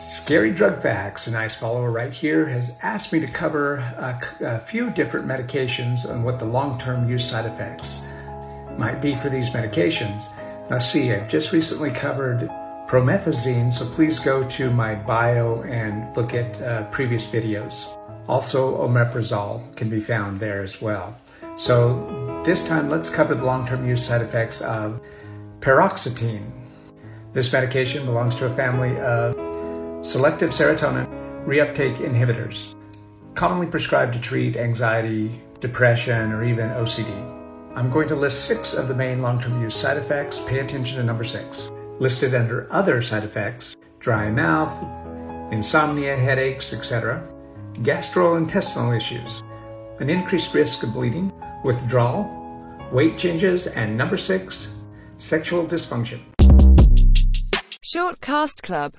Scary Drug Facts, a nice follower right here, has asked me to cover a, a few different medications and what the long term use side effects might be for these medications. Now, see, I've just recently covered promethazine, so please go to my bio and look at uh, previous videos. Also, omeprazole can be found there as well. So, this time let's cover the long term use side effects of paroxetine. This medication belongs to a family of selective serotonin reuptake inhibitors, commonly prescribed to treat anxiety, depression, or even OCD. I'm going to list six of the main long term use side effects. Pay attention to number six. Listed under other side effects dry mouth, insomnia, headaches, etc., gastrointestinal issues, an increased risk of bleeding, withdrawal, weight changes, and number six, sexual dysfunction. Shortcast Club